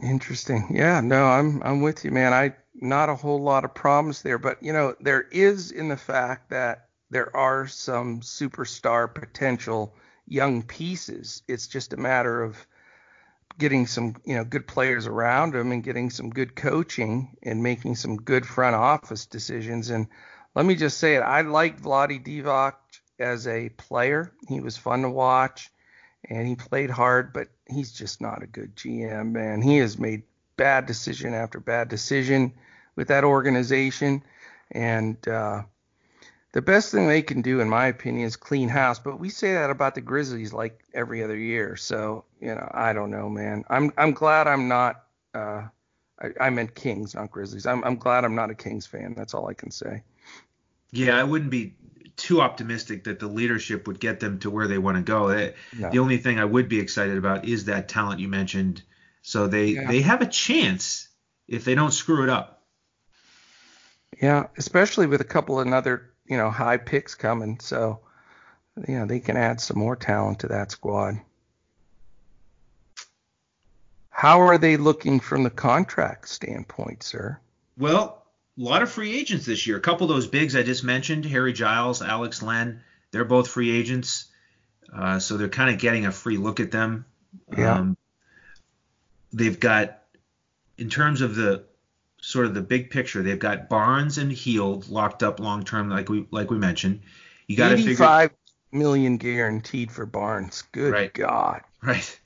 Interesting. Yeah, no, I'm I'm with you, man. I not a whole lot of problems there, but you know, there is in the fact that there are some superstar potential young pieces. It's just a matter of getting some, you know, good players around them and getting some good coaching and making some good front office decisions. And let me just say it, I like Vlade Divac as a player. He was fun to watch and he played hard, but he's just not a good GM, man. He has made bad decision after bad decision with that organization, and uh, the best thing they can do, in my opinion, is clean house. But we say that about the Grizzlies like every other year, so you know, I don't know, man. I'm I'm glad I'm not. Uh, I, meant Kings, not Grizzlies. I'm I'm glad I'm not a Kings fan. That's all I can say. Yeah, I wouldn't be too optimistic that the leadership would get them to where they want to go. Eh, No. The only thing I would be excited about is that talent you mentioned. So they Yeah. they have a chance if they don't screw it up. Yeah, especially with a couple of other, you know, high picks coming. So, you know, they can add some more talent to that squad. How are they looking from the contract standpoint, sir? Well, a lot of free agents this year. A couple of those bigs I just mentioned, Harry Giles, Alex Len, they're both free agents. Uh, so they're kind of getting a free look at them. Yeah. Um, they've got, in terms of the sort of the big picture, they've got Barnes and Hield locked up long term, like we like we mentioned. You got to figure Eighty-five million guaranteed for Barnes. Good Right. God. right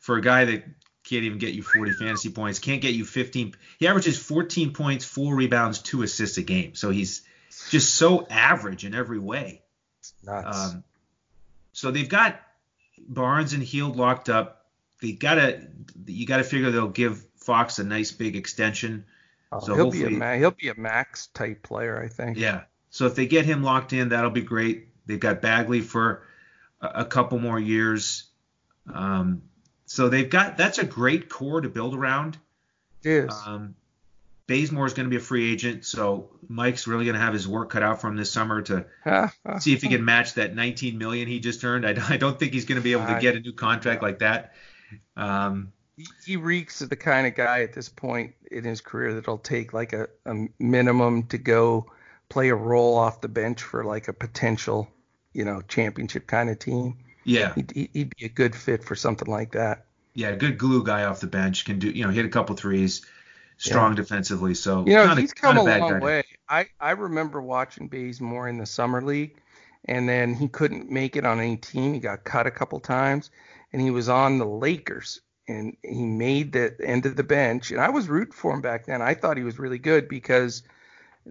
for a guy that can't even get you 40 fantasy points, can't get you 15. He averages 14 points, four rebounds, two assists a game. So he's just so average in every way. Nuts. Um, so they've got Barnes and Hield locked up. They gotta you gotta figure they'll give Fox a nice big extension. Oh, so he'll be a he'll be a max type player, I think. Yeah. So if they get him locked in, that'll be great. They've got Bagley for a, a couple more years. Um, so they've got that's a great core to build around. Is. Um, Bazemore is going to be a free agent, so Mike's really going to have his work cut out for him this summer to see if he can match that 19 million he just earned. I, I don't think he's going to be able to get a new contract like that. Um, he, he reeks of the kind of guy at this point in his career that'll take like a, a minimum to go play a role off the bench for like a potential, you know, championship kind of team. Yeah, He'd, he- he'd be a good fit for something like that. yeah, a good glue guy off the bench can do you know hit a couple threes, strong defensively. So You know, not a- he's come not a long way. I, I remember watching Bazemore in the summer league, and then he couldn't make it on any team. He got cut a couple times, and he was on the Lakers, and he made the end of the bench. And I was rooting for him back then. I thought he was really good because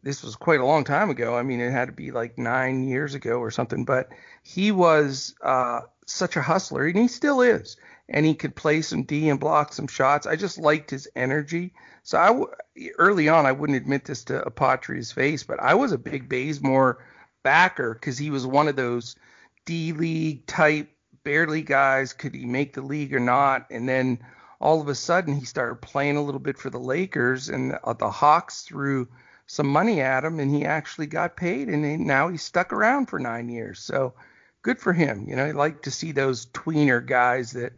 this was quite a long time ago. I mean, it had to be like nine years ago or something. But he was uh, such a hustler, and he still is. And he could play some D and block some shots. I just liked his energy. So I w- early on, I wouldn't admit this to Apotria's face, but I was a big Bazemore backer because he was one of those D League type, barely guys. Could he make the league or not? And then all of a sudden, he started playing a little bit for the Lakers, and the, uh, the Hawks threw some money at him, and he actually got paid, and he, now he's stuck around for nine years. So good for him. You know, I like to see those tweener guys that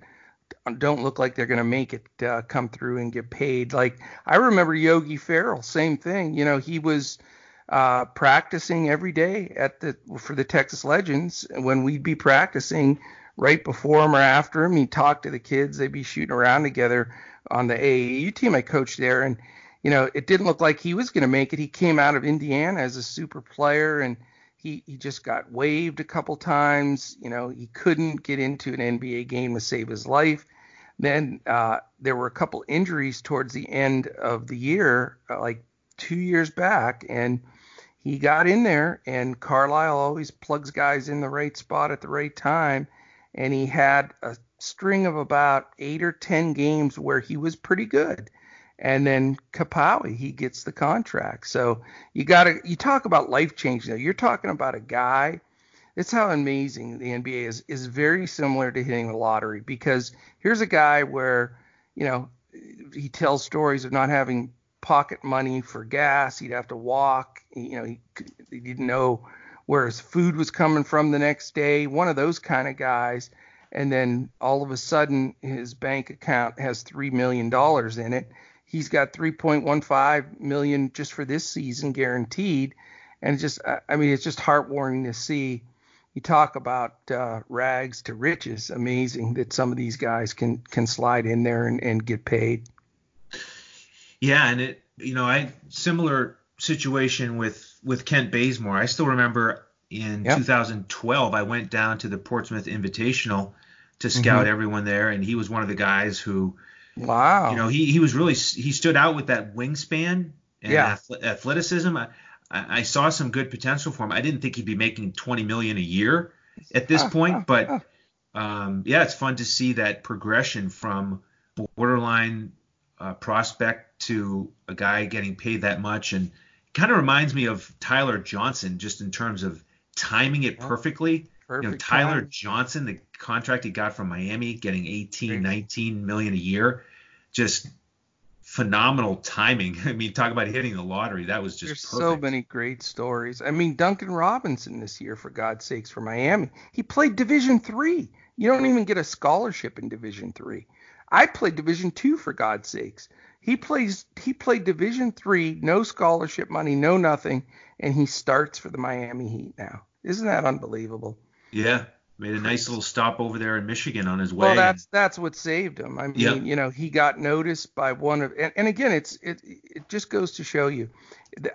don't look like they're going to make it uh, come through and get paid. Like I remember Yogi Ferrell, same thing. You know, he was uh, practicing every day at the for the Texas Legends. When we'd be practicing right before him or after him, he'd talk to the kids. They'd be shooting around together on the AAU team I coached there, and you know, it didn't look like he was going to make it. He came out of Indiana as a super player and he, he just got waived a couple times. You know, he couldn't get into an NBA game to save his life. Then uh, there were a couple injuries towards the end of the year, uh, like two years back, and he got in there. And Carlisle always plugs guys in the right spot at the right time, and he had a string of about eight or ten games where he was pretty good and then Kapawi, he gets the contract. So you got to you talk about life changing. You're talking about a guy. It's how amazing the NBA is. Is very similar to hitting the lottery because here's a guy where you know he tells stories of not having pocket money for gas. He'd have to walk. You know he, he didn't know where his food was coming from the next day. One of those kind of guys. And then all of a sudden, his bank account has three million dollars in it He's got 3.15 million just for this season guaranteed, and just I mean it's just heartwarming to see. You talk about uh, rags to riches. Amazing that some of these guys can can slide in there and, and get paid. Yeah, and it you know I similar situation with with Kent Bazemore. I still remember in yep. 2012 I went down to the Portsmouth Invitational to scout mm-hmm. everyone there, and he was one of the guys who Wow. You know, he he was really he stood out with that wingspan and yeah. athleticism. I, I saw some good potential for him. I didn't think he'd be making 20 million a year at this point, but um, yeah, it's fun to see that progression from borderline uh, prospect to a guy getting paid that much, and kind of reminds me of Tyler Johnson just in terms of timing it perfectly. Perfect you know, Tyler time. Johnson, the contract he got from Miami, getting 18, 19 million a year, just phenomenal timing. I mean, talk about hitting the lottery. That was just There's perfect. so many great stories. I mean, Duncan Robinson this year, for God's sakes, for Miami, he played Division three. You don't even get a scholarship in Division three. I played Division two, for God's sakes. He plays. He played Division three, no scholarship money, no nothing, and he starts for the Miami Heat now. Isn't that unbelievable? Yeah, made a nice little stop over there in Michigan on his way. Well, that's that's what saved him. I mean, yep. you know, he got noticed by one of, and, and again, it's it it just goes to show you.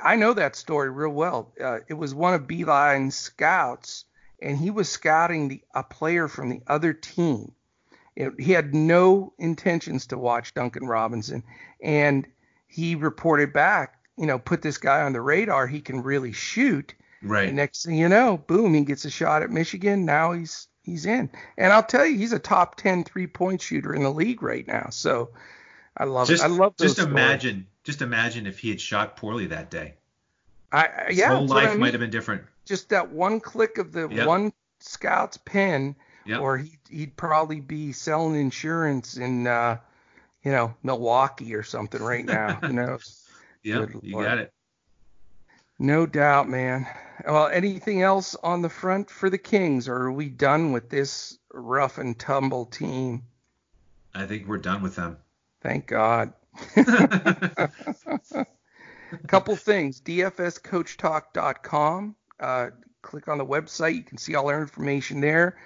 I know that story real well. Uh, it was one of Beilein's scouts, and he was scouting the a player from the other team. It, he had no intentions to watch Duncan Robinson, and he reported back, you know, put this guy on the radar. He can really shoot Right. And next thing you know, boom, he gets a shot at Michigan. Now he's he's in. And I'll tell you, he's a top 10 three-point shooter in the league right now. So I love just, it. I love Just stories. imagine, just imagine if he had shot poorly that day. I His yeah, whole life I mean. might have been different. Just that one click of the yep. one scout's pen, yep. or he, he'd probably be selling insurance in, uh, you know, Milwaukee or something right now. you know. Yeah, you got it. No doubt, man. Well, anything else on the front for the Kings, or are we done with this rough and tumble team? I think we're done with them. Thank God. Couple things. DFSCoachTalk.com. Uh, click on the website. You can see all our information there.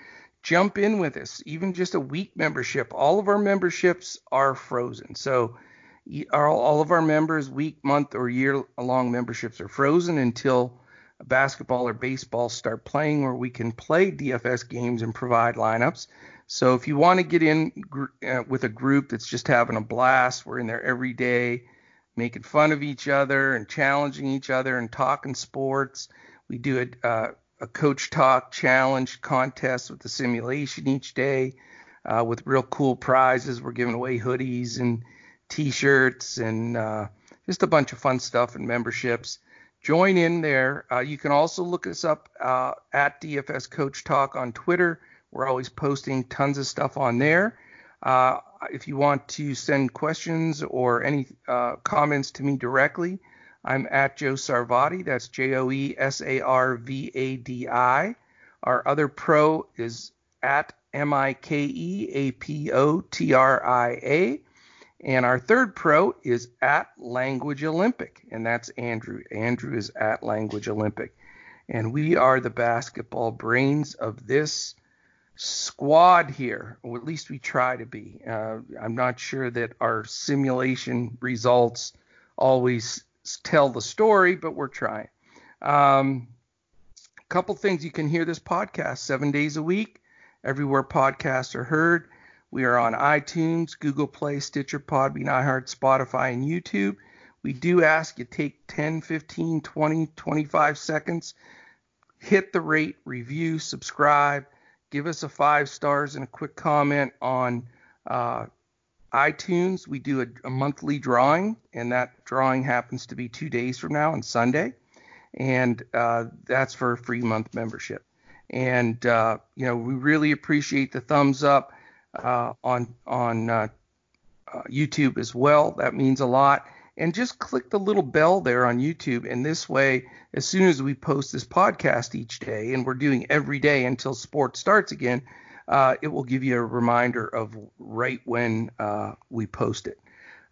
Jump in with us. Even just a week membership. All of our memberships are frozen. So all of our members, week, month, or year long memberships are frozen until basketball or baseball start playing, where we can play DFS games and provide lineups. So if you want to get in uh, with a group that's just having a blast, we're in there every day, making fun of each other and challenging each other and talking sports. We do a, uh, a coach talk challenge contest with the simulation each day uh, with real cool prizes. We're giving away hoodies and T-shirts, and uh, just a bunch of fun stuff and memberships. Join in there. Uh, you can also look us up uh, at DFS Coach Talk on Twitter. We're always posting tons of stuff on there. Uh, if you want to send questions or any uh, comments to me directly, I'm at Joe Sarvadi. That's J O E S A R V A D I. Our other pro is at M I K E A P O T R I A. And our third pro is at Language Olympic, and that's Andrew. Andrew is at Language Olympic. And we are the basketball brains of this squad here, or at least we try to be. Uh, I'm not sure that our simulation results always tell the story, but we're trying. Um, a couple things you can hear this podcast seven days a week, everywhere podcasts are heard. We are on iTunes, Google Play, Stitcher, Podbean, iHeart, Spotify, and YouTube. We do ask you take 10, 15, 20, 25 seconds, hit the rate, review, subscribe, give us a five stars and a quick comment on uh, iTunes. We do a, a, monthly drawing, and that drawing happens to be two days from now on Sunday, and uh, that's for a free month membership. And uh, you know, we really appreciate the thumbs up uh, on on uh, uh, YouTube as well. That means a lot. And just click the little bell there on YouTube, and this way, as soon as we post this podcast each day, and we're doing every day until sports starts again, uh, it will give you a reminder of right when uh, we post it.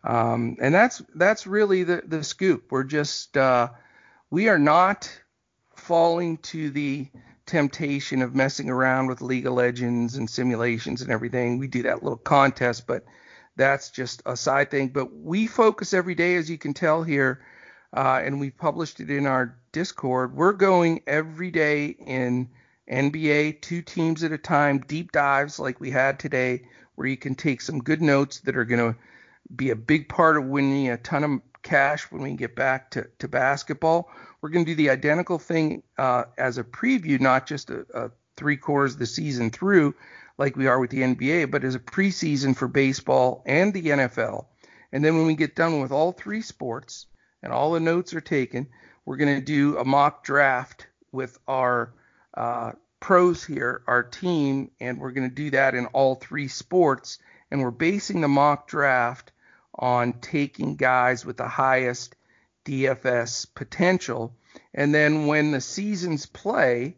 Um, and that's that's really the the scoop. We're just uh, we are not falling to the temptation of messing around with League of Legends and simulations and everything. We do that little contest, but that's just a side thing. But we focus every day, as you can tell here, uh, and we published it in our Discord. We're going every day in NBA, two teams at a time, deep dives like we had today, where you can take some good notes that are going to be a big part of winning a ton of cash when we get back to, to basketball. We're going to do the identical thing uh, as a preview, not just a, a three quarters the season through like we are with the NBA, but as a preseason for baseball and the NFL. And then when we get done with all three sports and all the notes are taken, we're going to do a mock draft with our uh, pros here, our team, and we're going to do that in all three sports. And we're basing the mock draft on taking guys with the highest DFS potential. And then when the seasons play,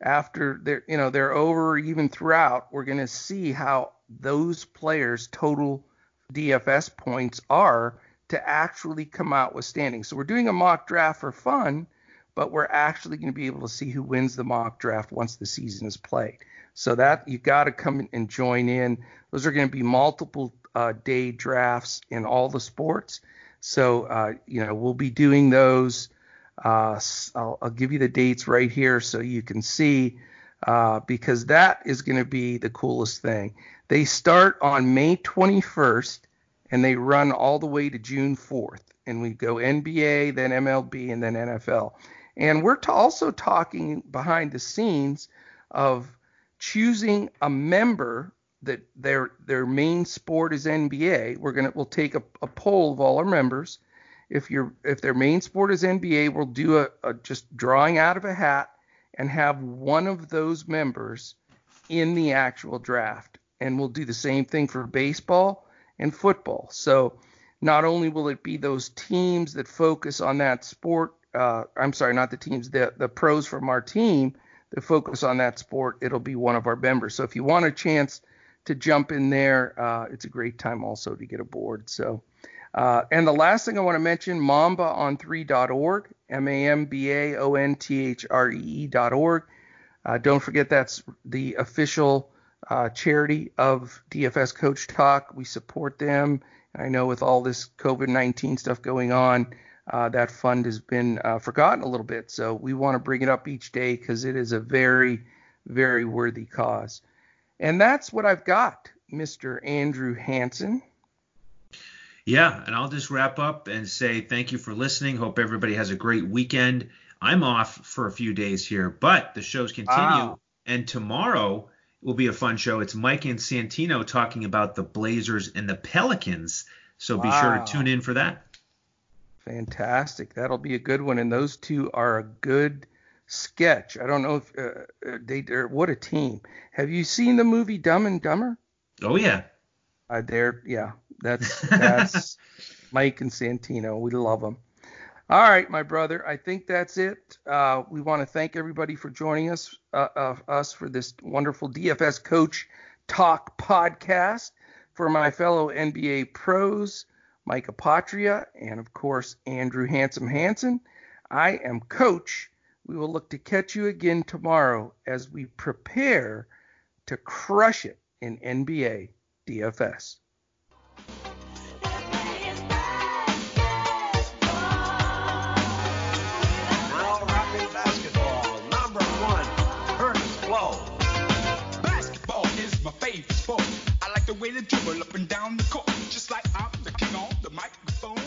after they're you know they're over even throughout, we're going to see how those players' total DFS points are to actually come out with standings. So we're doing a mock draft for fun, but we're actually going to be able to see who wins the mock draft once the season is played. So that you got to come and join in. Those are going to be multiple uh, day drafts in all the sports. So, uh, you know, we'll be doing those. Uh, I'll, I'll, give you the dates right here so you can see, uh, because that is going to be the coolest thing. They start on May 21st and they run all the way to June 4th. And we go NBA, then MLB, and then NFL. And we're t- also talking behind the scenes of choosing a member that their their main sport is NBA, we're gonna we'll take a, a poll of all our members. If your if their main sport is NBA, we'll do a, a just drawing out of a hat and have one of those members in the actual draft. And we'll do the same thing for baseball and football. So not only will it be those teams that focus on that sport, uh, I'm sorry, not the teams, the the pros from our team that focus on that sport, it'll be one of our members. So if you want a chance to jump in there. Uh, it's a great time also to get aboard. So, uh, and the last thing I want to mention, Mamba on 3.org, M-A-M-B-A-O-N-T-H-R-E-E.org. Uh, don't forget that's the official uh, charity of DFS Coach Talk. We support them. I know with all this COVID-19 stuff going on, uh, that fund has been uh, forgotten a little bit. So we want to bring it up each day because it is a very, very worthy cause. And that's what I've got, Mr. Andrew Hanson. Yeah, and I'll just wrap up and say thank you for listening. Hope everybody has a great weekend. I'm off for a few days here, but the shows continue. Wow. And tomorrow will be a fun show. It's Mike and Santino talking about the Blazers and the Pelicans. So wow. be sure to tune in for that. Fantastic. That'll be a good one. And those two are a good sketch. I don't know if uh, uh they are what a team. Have you seen the movie Dumb and Dumber? Oh yeah. Uh, there, yeah. That's that's Mike and Santino. We love them. All right, my brother. I think that's it. Uh, we want to thank everybody for joining us, uh, us for this wonderful DFS Coach Talk podcast. For my fellow NBA pros, Mike Apotria, and of course Andrew Handsome Hansen, I am Coach. We will look to catch you again tomorrow as we prepare to crush it in NBA DFS. The way they dribble up and down the court, just like I'm the king on the microphone.